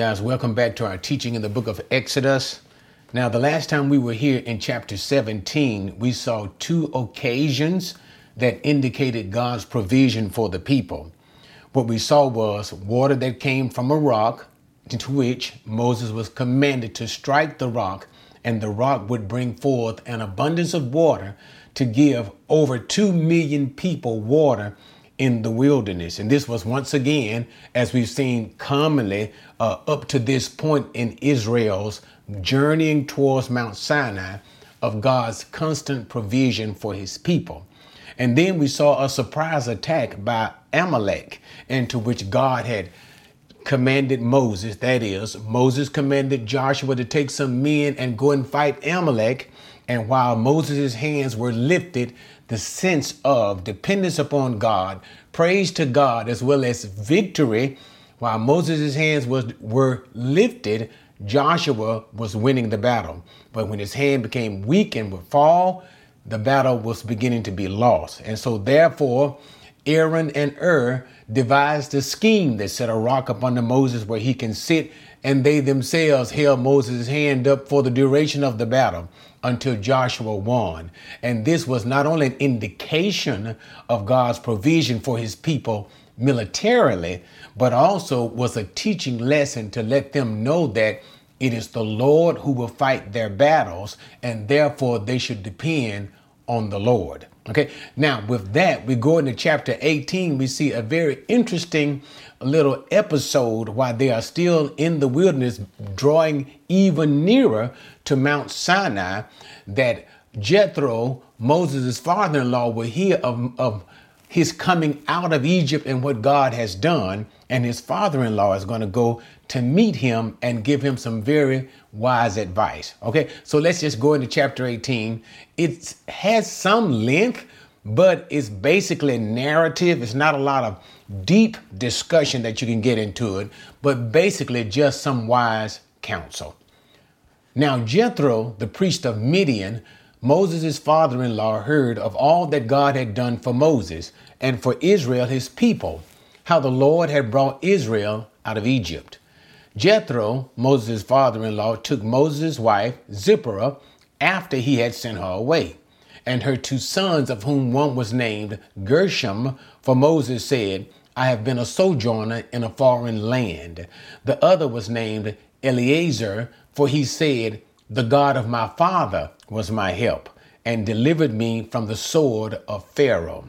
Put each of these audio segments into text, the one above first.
Guys, welcome back to our teaching in the book of Exodus. Now, the last time we were here in chapter 17, we saw two occasions that indicated God's provision for the people. What we saw was water that came from a rock, into which Moses was commanded to strike the rock, and the rock would bring forth an abundance of water to give over 2 million people water in the wilderness. And this was once again, as we've seen commonly uh, up to this point in Israel's journeying towards Mount Sinai, of God's constant provision for his people. And then we saw a surprise attack by Amalek, into which God had commanded Moses, that is, Moses commanded Joshua to take some men and go and fight Amalek. And while Moses' hands were lifted, the sense of dependence upon God, praise to God, as well as victory. While Moses' hands was, were lifted, Joshua was winning the battle. But when his hand became weak and would fall, the battle was beginning to be lost. And so, therefore, Aaron and Hur devised a scheme that set a rock up under Moses where he can sit, and they themselves held Moses' hand up for the duration of the battle until Joshua won. And this was not only an indication of God's provision for his people militarily, but also was a teaching lesson to let them know that it is the Lord who will fight their battles, and therefore they should depend on the Lord. Okay, now with that, we go into chapter 18. We see a very interesting little episode while they are still in the wilderness, drawing even nearer to Mount Sinai, that Jethro, Moses' father in law, will hear of, of his coming out of Egypt and what God has done. And his father in law is going to go to meet him and give him some very wise advice. Okay, so let's just go into chapter 18. It has some length, but it's basically narrative. It's not a lot of deep discussion that you can get into it, but basically just some wise counsel. Now, Jethro, the priest of Midian, Moses' father in law, heard of all that God had done for Moses and for Israel, his people, how the Lord had brought Israel out of Egypt. Jethro, Moses' father in law, took Moses' wife, Zipporah, after he had sent her away, and her two sons, of whom one was named Gershom, for Moses said, I have been a sojourner in a foreign land. The other was named Eliezer, for he said, The God of my father was my help, and delivered me from the sword of Pharaoh.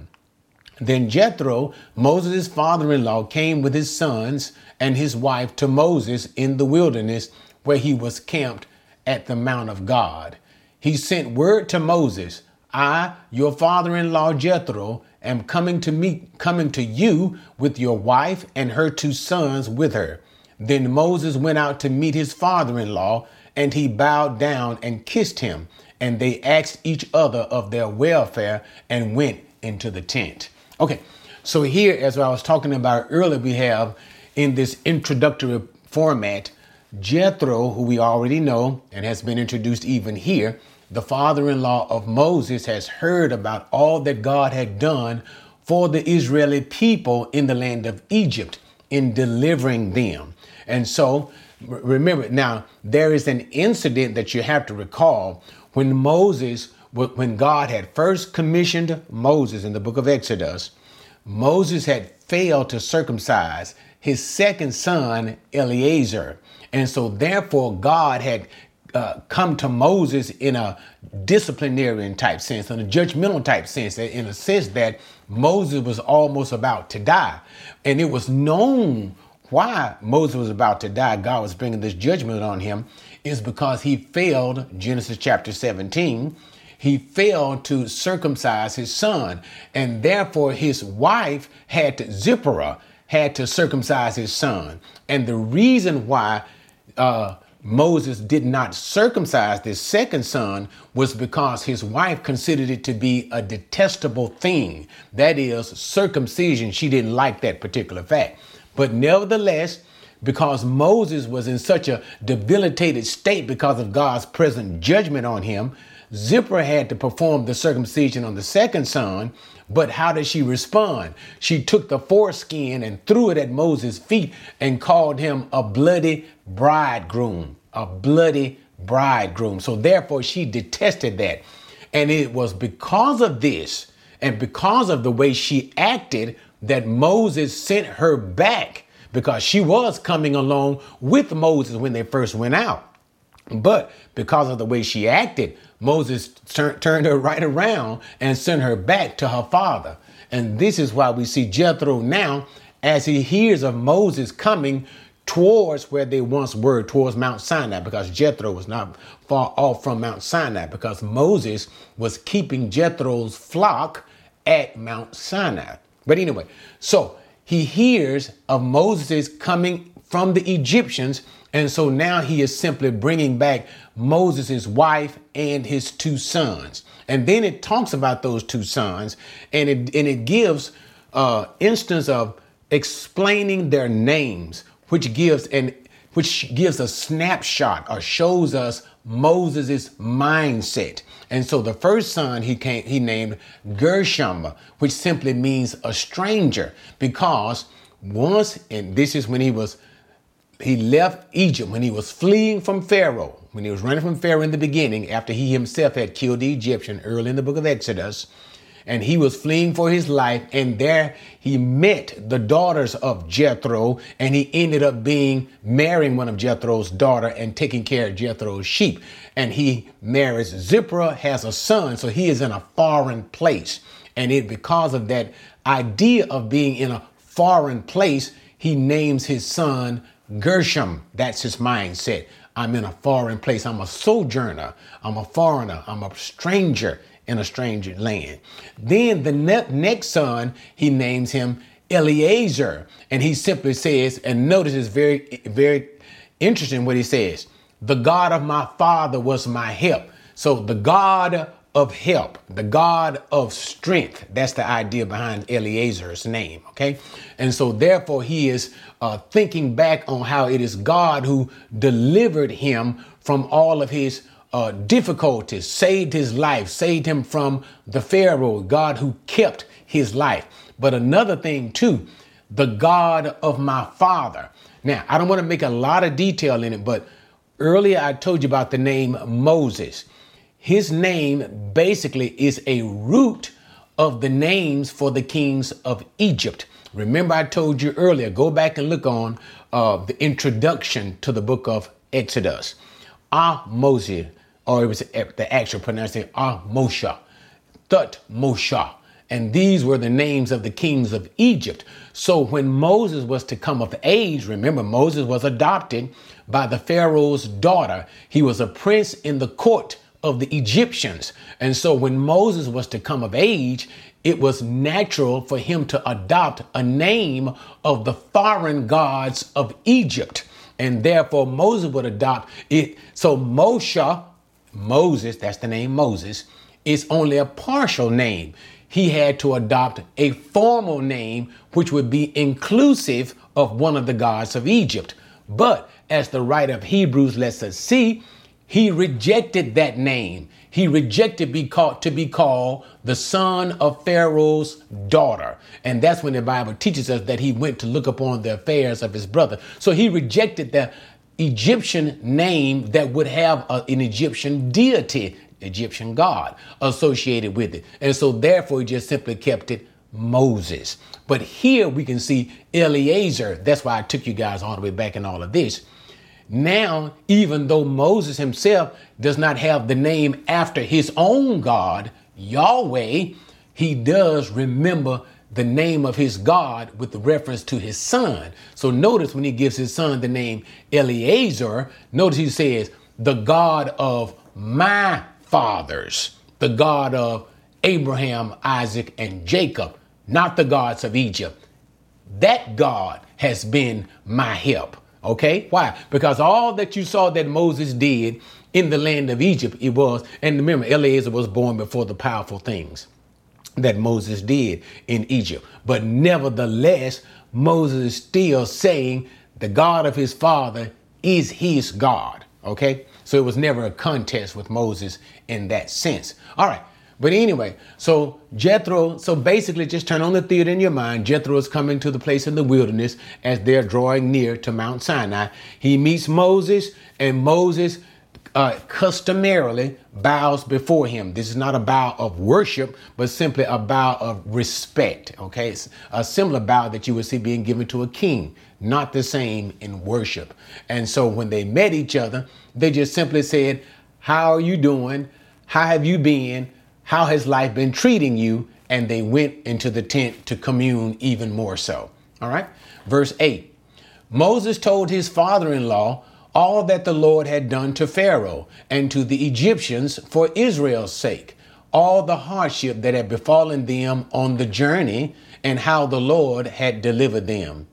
Then Jethro, Moses' father in law, came with his sons and his wife to Moses in the wilderness where he was camped at the Mount of God. He sent word to Moses, I, your father in law Jethro, am coming to meet, coming to you with your wife and her two sons with her. Then Moses went out to meet his father in law, and he bowed down and kissed him. And they asked each other of their welfare and went into the tent. Okay, so here, as I was talking about earlier, we have in this introductory format Jethro, who we already know and has been introduced even here, the father in law of Moses, has heard about all that God had done for the Israeli people in the land of Egypt in delivering them. And so, remember, now there is an incident that you have to recall when Moses when God had first commissioned Moses in the book of Exodus, Moses had failed to circumcise his second son, Eliezer. And so, therefore, God had uh, come to Moses in a disciplinarian type sense, in a judgmental type sense, in a sense that Moses was almost about to die. And it was known why Moses was about to die, God was bringing this judgment on him, is because he failed, Genesis chapter 17, he failed to circumcise his son. And therefore, his wife had to, Zipporah, had to circumcise his son. And the reason why uh, Moses did not circumcise this second son was because his wife considered it to be a detestable thing. That is, circumcision. She didn't like that particular fact. But nevertheless, because Moses was in such a debilitated state because of God's present judgment on him, Zipporah had to perform the circumcision on the second son, but how did she respond? She took the foreskin and threw it at Moses' feet and called him a bloody bridegroom, a bloody bridegroom. So therefore, she detested that. And it was because of this and because of the way she acted that Moses sent her back because she was coming along with Moses when they first went out. But because of the way she acted, Moses tur- turned her right around and sent her back to her father. And this is why we see Jethro now, as he hears of Moses coming towards where they once were, towards Mount Sinai, because Jethro was not far off from Mount Sinai, because Moses was keeping Jethro's flock at Mount Sinai. But anyway, so he hears of Moses coming from the Egyptians and so now he is simply bringing back Moses' wife and his two sons. And then it talks about those two sons and it, and it gives uh, instance of explaining their names, which gives an which gives a snapshot or shows us Moses' mindset. And so the first son he came, he named Gershom, which simply means a stranger, because once, and this is when he was he left Egypt when he was fleeing from Pharaoh, when he was running from Pharaoh in the beginning, after he himself had killed the Egyptian early in the book of Exodus, and he was fleeing for his life, and there he met the daughters of Jethro, and he ended up being marrying one of Jethro's daughter and taking care of Jethro's sheep. And he marries Zipporah, has a son, so he is in a foreign place. And it because of that idea of being in a foreign place, he names his son Gershom, that's his mindset. I'm in a foreign place. I'm a sojourner. I'm a foreigner. I'm a stranger in a strange land. Then the ne- next son, he names him Eliezer. And he simply says, and notice it's very, very interesting what he says. The God of my father was my help. So the God of help, the God of strength. That's the idea behind Eliezer's name. Okay. And so therefore he is uh, thinking back on how it is God who delivered him from all of his uh, difficulties, saved his life, saved him from the Pharaoh, God who kept his life. But another thing too, the God of my father. Now, I don't want to make a lot of detail in it, but earlier I told you about the name Moses. His name basically is a root of the names for the kings of Egypt. Remember, I told you earlier, go back and look on uh, the introduction to the book of Exodus. Ah Moses, or it was the actual pronunciation, Ah Moshe, Thut Moshe. And these were the names of the kings of Egypt. So when Moses was to come of age, remember, Moses was adopted by the Pharaoh's daughter. He was a prince in the court of the Egyptians. And so when Moses was to come of age, it was natural for him to adopt a name of the foreign gods of Egypt. And therefore Moses would adopt it. So Moshe, Moses, that's the name Moses, is only a partial name. He had to adopt a formal name, which would be inclusive of one of the gods of Egypt. But as the writer of Hebrews lets us see, he rejected that name. He rejected be called, to be called the son of Pharaoh's daughter. And that's when the Bible teaches us that he went to look upon the affairs of his brother. So he rejected the Egyptian name that would have a, an Egyptian deity, Egyptian God associated with it. And so therefore he just simply kept it Moses. But here we can see Eliezer. That's why I took you guys all the way back in all of this. Now, even though Moses himself does not have the name after his own God, Yahweh, he does remember the name of his God with reference to his son. So notice when he gives his son the name Eliezer, notice he says, the God of my fathers, the God of Abraham, Isaac, and Jacob, not the gods of Egypt. That God has been my help. Okay? Why? Because all that you saw that Moses did in the land of Egypt, it was, and remember, Eliezer was born before the powerful things that Moses did in Egypt. But nevertheless, Moses is still saying the God of his father is his God. Okay? So it was never a contest with Moses in that sense. All right. But anyway, so Jethro, so basically just turn on the theater in your mind. Jethro is coming to the place in the wilderness as they're drawing near to Mount Sinai. He meets Moses, and Moses uh, customarily bows before him. This is not a bow of worship, but simply a bow of respect. Okay, it's a similar bow that you would see being given to a king, not the same in worship. And so when they met each other, they just simply said, How are you doing? How have you been? How has life been treating you? And they went into the tent to commune even more so. All right, verse 8 Moses told his father in law, all that the Lord had done to Pharaoh and to the Egyptians for Israel's sake, all the hardship that had befallen them on the journey, and how the Lord had delivered them.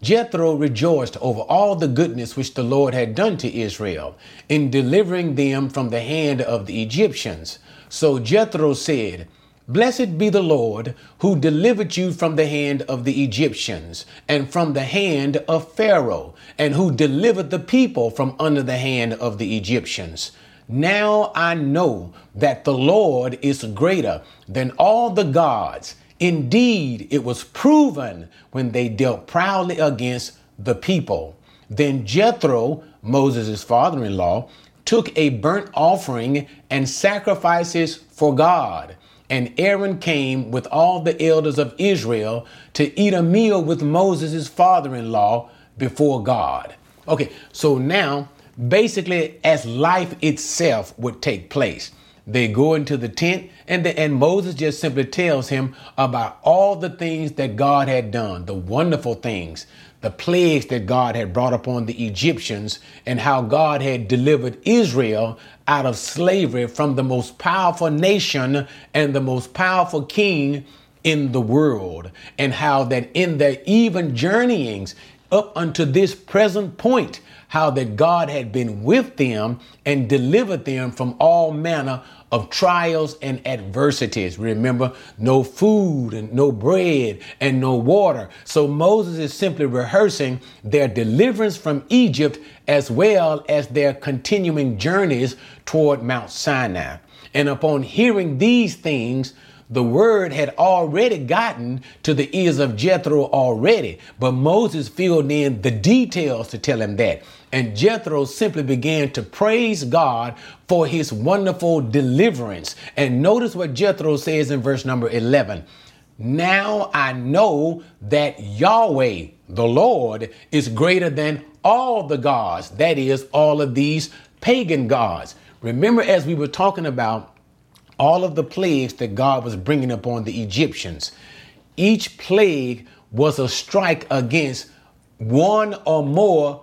Jethro rejoiced over all the goodness which the Lord had done to Israel in delivering them from the hand of the Egyptians. So Jethro said, Blessed be the Lord who delivered you from the hand of the Egyptians and from the hand of Pharaoh, and who delivered the people from under the hand of the Egyptians. Now I know that the Lord is greater than all the gods. Indeed, it was proven when they dealt proudly against the people. Then Jethro, Moses' father in law, took a burnt offering and sacrifices for God. And Aaron came with all the elders of Israel to eat a meal with Moses' father in law before God. Okay, so now basically, as life itself would take place, they go into the tent, and, the, and Moses just simply tells him about all the things that God had done, the wonderful things, the plagues that God had brought upon the Egyptians and how God had delivered Israel out of slavery from the most powerful nation and the most powerful king in the world, and how that in their even journeyings up unto this present point, how that God had been with them and delivered them from all manner of trials and adversities. Remember, no food and no bread and no water. So Moses is simply rehearsing their deliverance from Egypt as well as their continuing journeys toward Mount Sinai. And upon hearing these things, the word had already gotten to the ears of Jethro already, but Moses filled in the details to tell him that. And Jethro simply began to praise God for his wonderful deliverance. And notice what Jethro says in verse number 11. Now I know that Yahweh, the Lord, is greater than all the gods, that is, all of these pagan gods. Remember, as we were talking about all of the plagues that God was bringing upon the Egyptians, each plague was a strike against one or more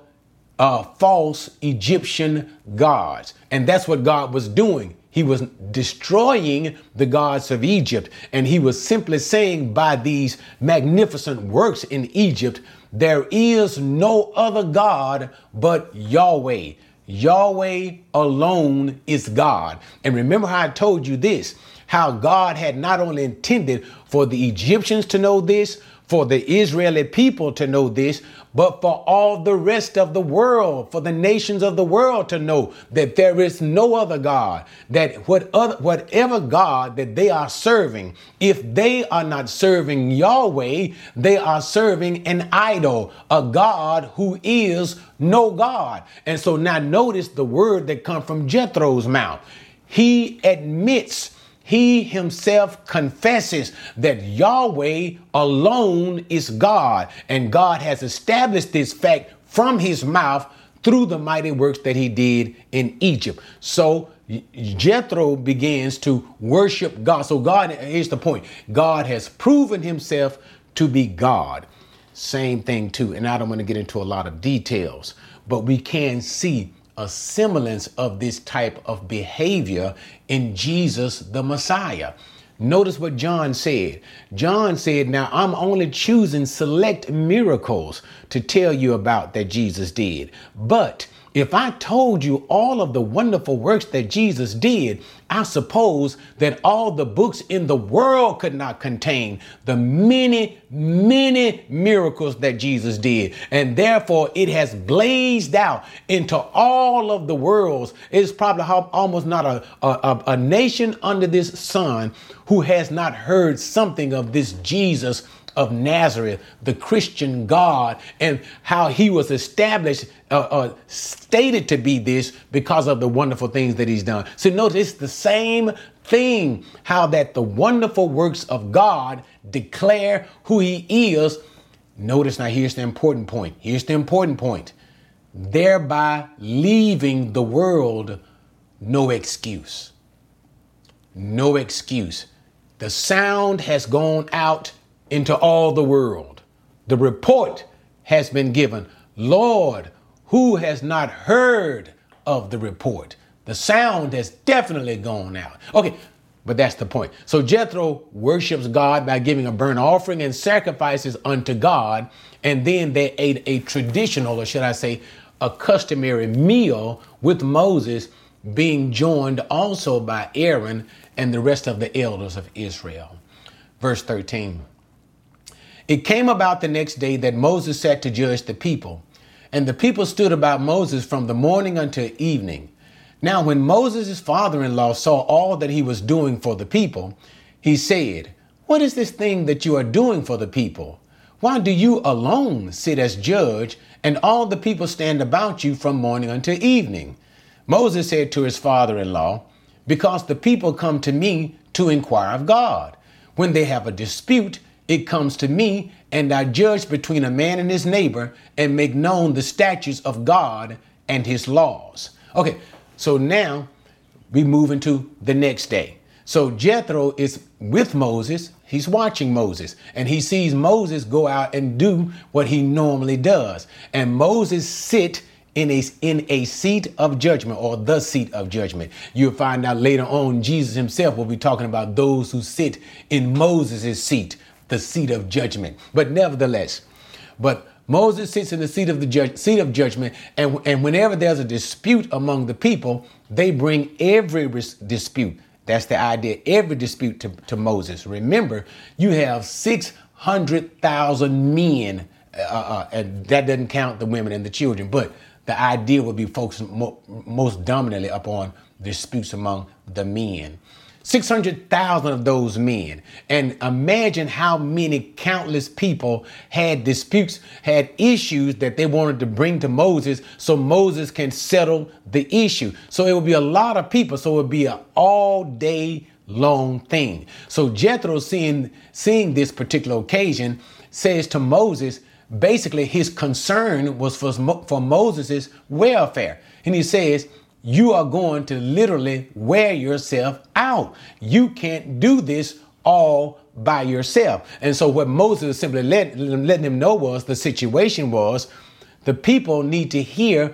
uh, false Egyptian gods. And that's what God was doing. He was destroying the gods of Egypt. And he was simply saying by these magnificent works in Egypt, there is no other God but Yahweh. Yahweh alone is God. And remember how I told you this how God had not only intended for the Egyptians to know this, for the Israeli people to know this, but for all the rest of the world, for the nations of the world to know that there is no other God, that what other, whatever God that they are serving, if they are not serving Yahweh, they are serving an idol, a God who is no God. And so now notice the word that comes from Jethro's mouth. He admits he himself confesses that Yahweh alone is God, and God has established this fact from his mouth through the mighty works that he did in Egypt. So Jethro begins to worship God. So God, here's the point God has proven himself to be God. Same thing too, and I don't want to get into a lot of details, but we can see a semblance of this type of behavior in Jesus the Messiah. Notice what John said. John said, Now I'm only choosing select miracles to tell you about that Jesus did. But If I told you all of the wonderful works that Jesus did, I suppose that all the books in the world could not contain the many, many miracles that Jesus did. And therefore, it has blazed out into all of the worlds. It's probably almost not a, a, a nation under this sun who has not heard something of this Jesus of Nazareth, the Christian God, and how he was established, uh, uh, stated to be this because of the wonderful things that he's done. So notice the same thing, how that the wonderful works of God declare who he is. Notice now, here's the important point. Here's the important point. Thereby leaving the world no excuse. No excuse. The sound has gone out into all the world. The report has been given. Lord, who has not heard of the report? The sound has definitely gone out. Okay, but that's the point. So Jethro worships God by giving a burnt offering and sacrifices unto God, and then they ate a traditional, or should I say, a customary meal with Moses, being joined also by Aaron and the rest of the elders of Israel. Verse 13. It came about the next day that Moses sat to judge the people, and the people stood about Moses from the morning until evening. Now, when Moses' father in law saw all that he was doing for the people, he said, What is this thing that you are doing for the people? Why do you alone sit as judge, and all the people stand about you from morning until evening? Moses said to his father in law, Because the people come to me to inquire of God. When they have a dispute, it comes to me, and I judge between a man and his neighbor and make known the statutes of God and his laws. Okay, so now we move into the next day. So Jethro is with Moses. He's watching Moses and he sees Moses go out and do what he normally does. And Moses sit in a, in a seat of judgment or the seat of judgment. You'll find out later on, Jesus himself will be talking about those who sit in Moses' seat the seat of judgment. But nevertheless, but Moses sits in the seat of the judge, seat of judgment, and, and whenever there's a dispute among the people, they bring every res- dispute. That's the idea, every dispute to, to Moses. Remember, you have 600,000 men, uh, uh, and that doesn't count the women and the children, but the idea would be focused mo- most dominantly upon disputes among the men. 600,000 of those men. And imagine how many countless people had disputes, had issues that they wanted to bring to Moses so Moses can settle the issue. So it would be a lot of people. So it would be an all day long thing. So Jethro, seeing, seeing this particular occasion, says to Moses, basically his concern was for, for Moses' welfare. And he says, you are going to literally wear yourself out. You can't do this all by yourself. And so what Moses simply let, letting him know was the situation was the people need to hear,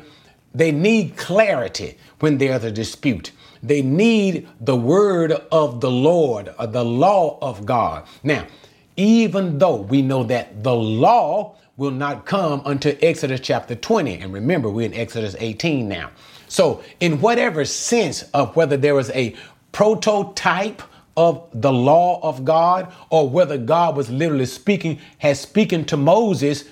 they need clarity when there's a dispute. They need the word of the Lord, or the law of God. Now, even though we know that the law will not come until Exodus chapter 20, and remember, we're in Exodus 18 now. So, in whatever sense of whether there was a prototype of the law of God or whether God was literally speaking, has speaking to Moses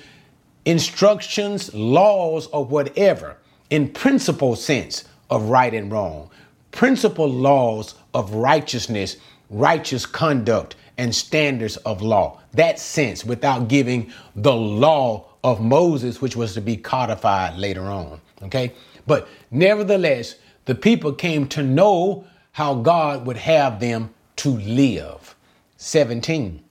instructions, laws, or whatever, in principle sense of right and wrong, principle laws of righteousness, righteous conduct, and standards of law. That sense without giving the law of Moses, which was to be codified later on. Okay. But nevertheless, the people came to know how God would have them to live. 17.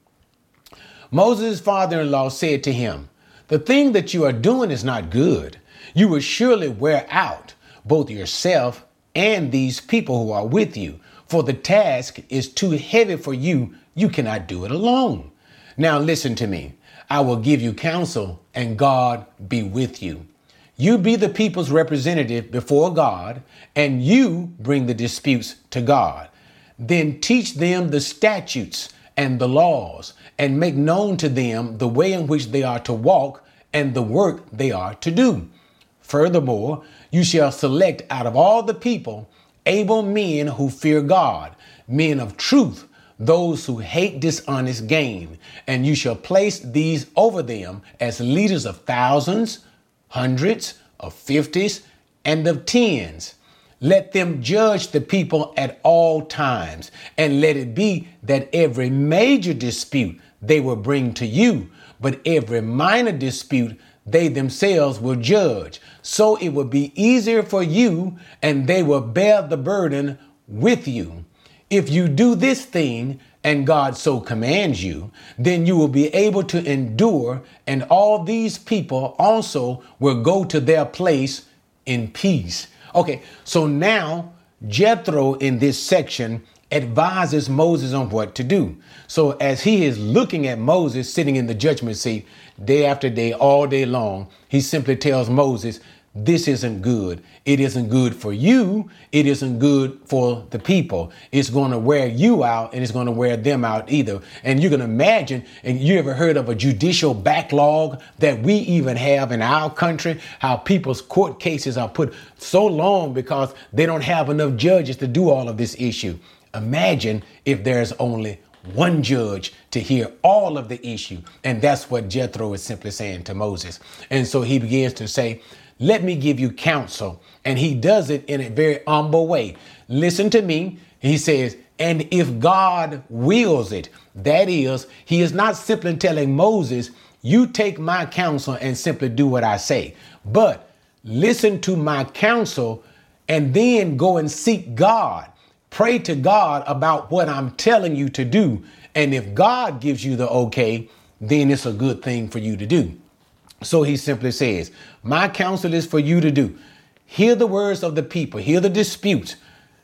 Moses' father in law said to him, The thing that you are doing is not good. You will surely wear out both yourself and these people who are with you, for the task is too heavy for you. You cannot do it alone. Now listen to me. I will give you counsel, and God be with you. You be the people's representative before God, and you bring the disputes to God. Then teach them the statutes and the laws, and make known to them the way in which they are to walk and the work they are to do. Furthermore, you shall select out of all the people able men who fear God, men of truth, those who hate dishonest gain, and you shall place these over them as leaders of thousands, hundreds, of fifties, and of tens. Let them judge the people at all times, and let it be that every major dispute they will bring to you, but every minor dispute they themselves will judge. So it will be easier for you, and they will bear the burden with you. If you do this thing, and God so commands you, then you will be able to endure, and all these people also will go to their place in peace. Okay, so now Jethro in this section advises Moses on what to do. So as he is looking at Moses sitting in the judgment seat day after day, all day long, he simply tells Moses, this isn't good. It isn't good for you. It isn't good for the people. It's going to wear you out and it's going to wear them out either. And you can imagine, and you ever heard of a judicial backlog that we even have in our country, how people's court cases are put so long because they don't have enough judges to do all of this issue. Imagine if there's only one judge to hear all of the issue. And that's what Jethro is simply saying to Moses. And so he begins to say, let me give you counsel. And he does it in a very humble way. Listen to me. He says, and if God wills it, that is, he is not simply telling Moses, you take my counsel and simply do what I say, but listen to my counsel and then go and seek God. Pray to God about what I'm telling you to do. And if God gives you the okay, then it's a good thing for you to do. So he simply says, My counsel is for you to do. Hear the words of the people, hear the disputes,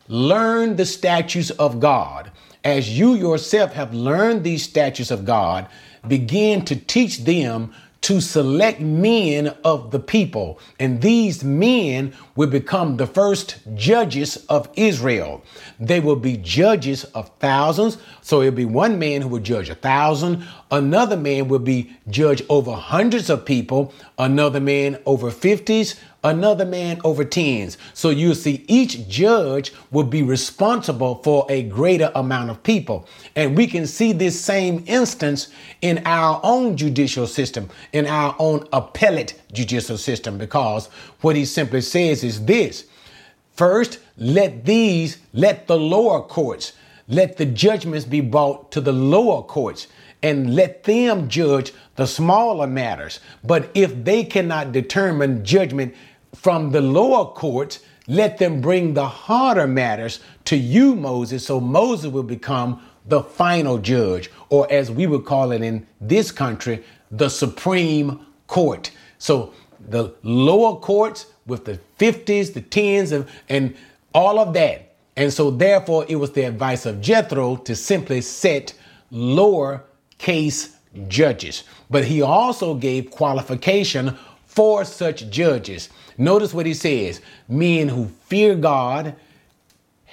learn the statutes of God. As you yourself have learned these statutes of God, begin to teach them to select men of the people. And these men will become the first judges of Israel. They will be judges of thousands. So it'll be one man who will judge a thousand. Another man will be judge over hundreds of people. Another man over fifties another man over tens. So you see, each judge will be responsible for a greater amount of people. And we can see this same instance in our own judicial system, in our own appellate judicial system, because what he simply says is this first, let these, let the lower courts, let the judgments be brought to the lower courts and let them judge the smaller matters. But if they cannot determine judgment from the lower courts, let them bring the harder matters to you, Moses, so Moses will become the final judge, or as we would call it in this country, the Supreme Court. So the lower courts with the 50s, the 10s, and, and all of that. And so therefore it was the advice of Jethro to simply set lower case judges. But he also gave qualification for such judges. Notice what he says men who fear God,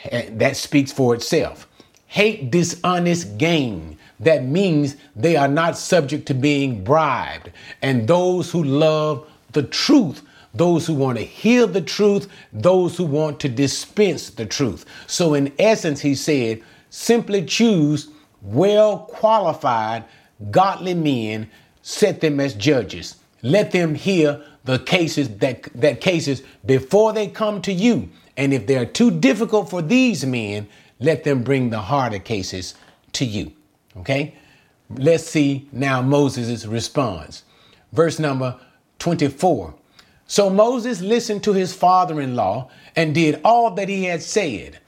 eh, that speaks for itself. Hate dishonest gain. That means they are not subject to being bribed. And those who love the truth, those who want to hear the truth, those who want to dispense the truth. So, in essence, he said, simply choose well qualified, godly men, set them as judges. Let them hear the cases that, that cases before they come to you. And if they're too difficult for these men, let them bring the harder cases to you. Okay? Let's see now Moses' response. Verse number 24. So Moses listened to his father in law and did all that he had said.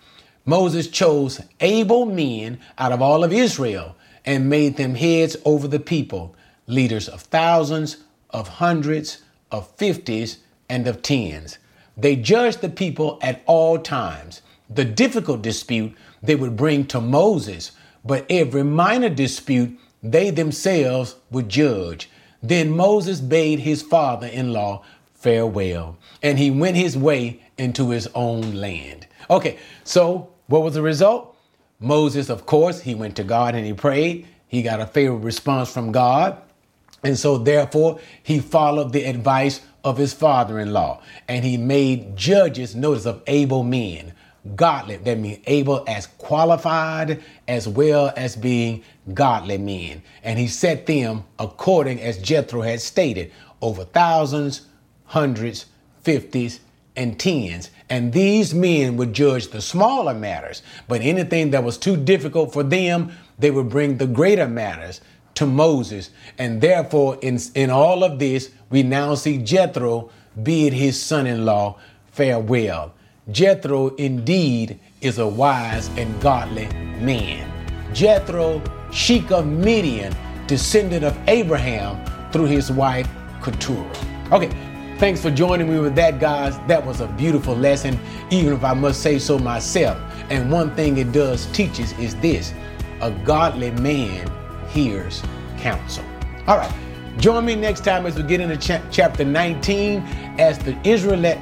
Moses chose able men out of all of Israel and made them heads over the people, leaders of thousands, of hundreds, of fifties, and of tens. They judged the people at all times. The difficult dispute they would bring to Moses, but every minor dispute they themselves would judge. Then Moses bade his father in law farewell, and he went his way into his own land. Okay, so what was the result? Moses, of course, he went to God and he prayed. He got a favorable response from God. And so, therefore, he followed the advice of his father in law and he made judges, notice, of able men, godly. That means able as qualified as well as being godly men. And he set them according as Jethro had stated over thousands, hundreds, fifties, and tens. And these men would judge the smaller matters, but anything that was too difficult for them, they would bring the greater matters to Moses. And therefore, in, in all of this, we now see Jethro bid his son in law farewell. Jethro indeed is a wise and godly man. Jethro, Sheik of Midian, descendant of Abraham through his wife Keturah. Okay, thanks for joining me with that, guys. That was a beautiful lesson, even if I must say so myself. And one thing it does teach us is this a godly man hears counsel. All right. Join me next time as we get into cha- chapter 19 as the Israelite,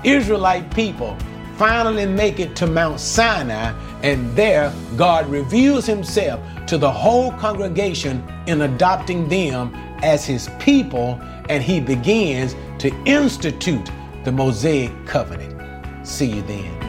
Israelite people finally make it to Mount Sinai, and there God reveals himself to the whole congregation in adopting them as his people, and he begins to institute the Mosaic covenant. See you then.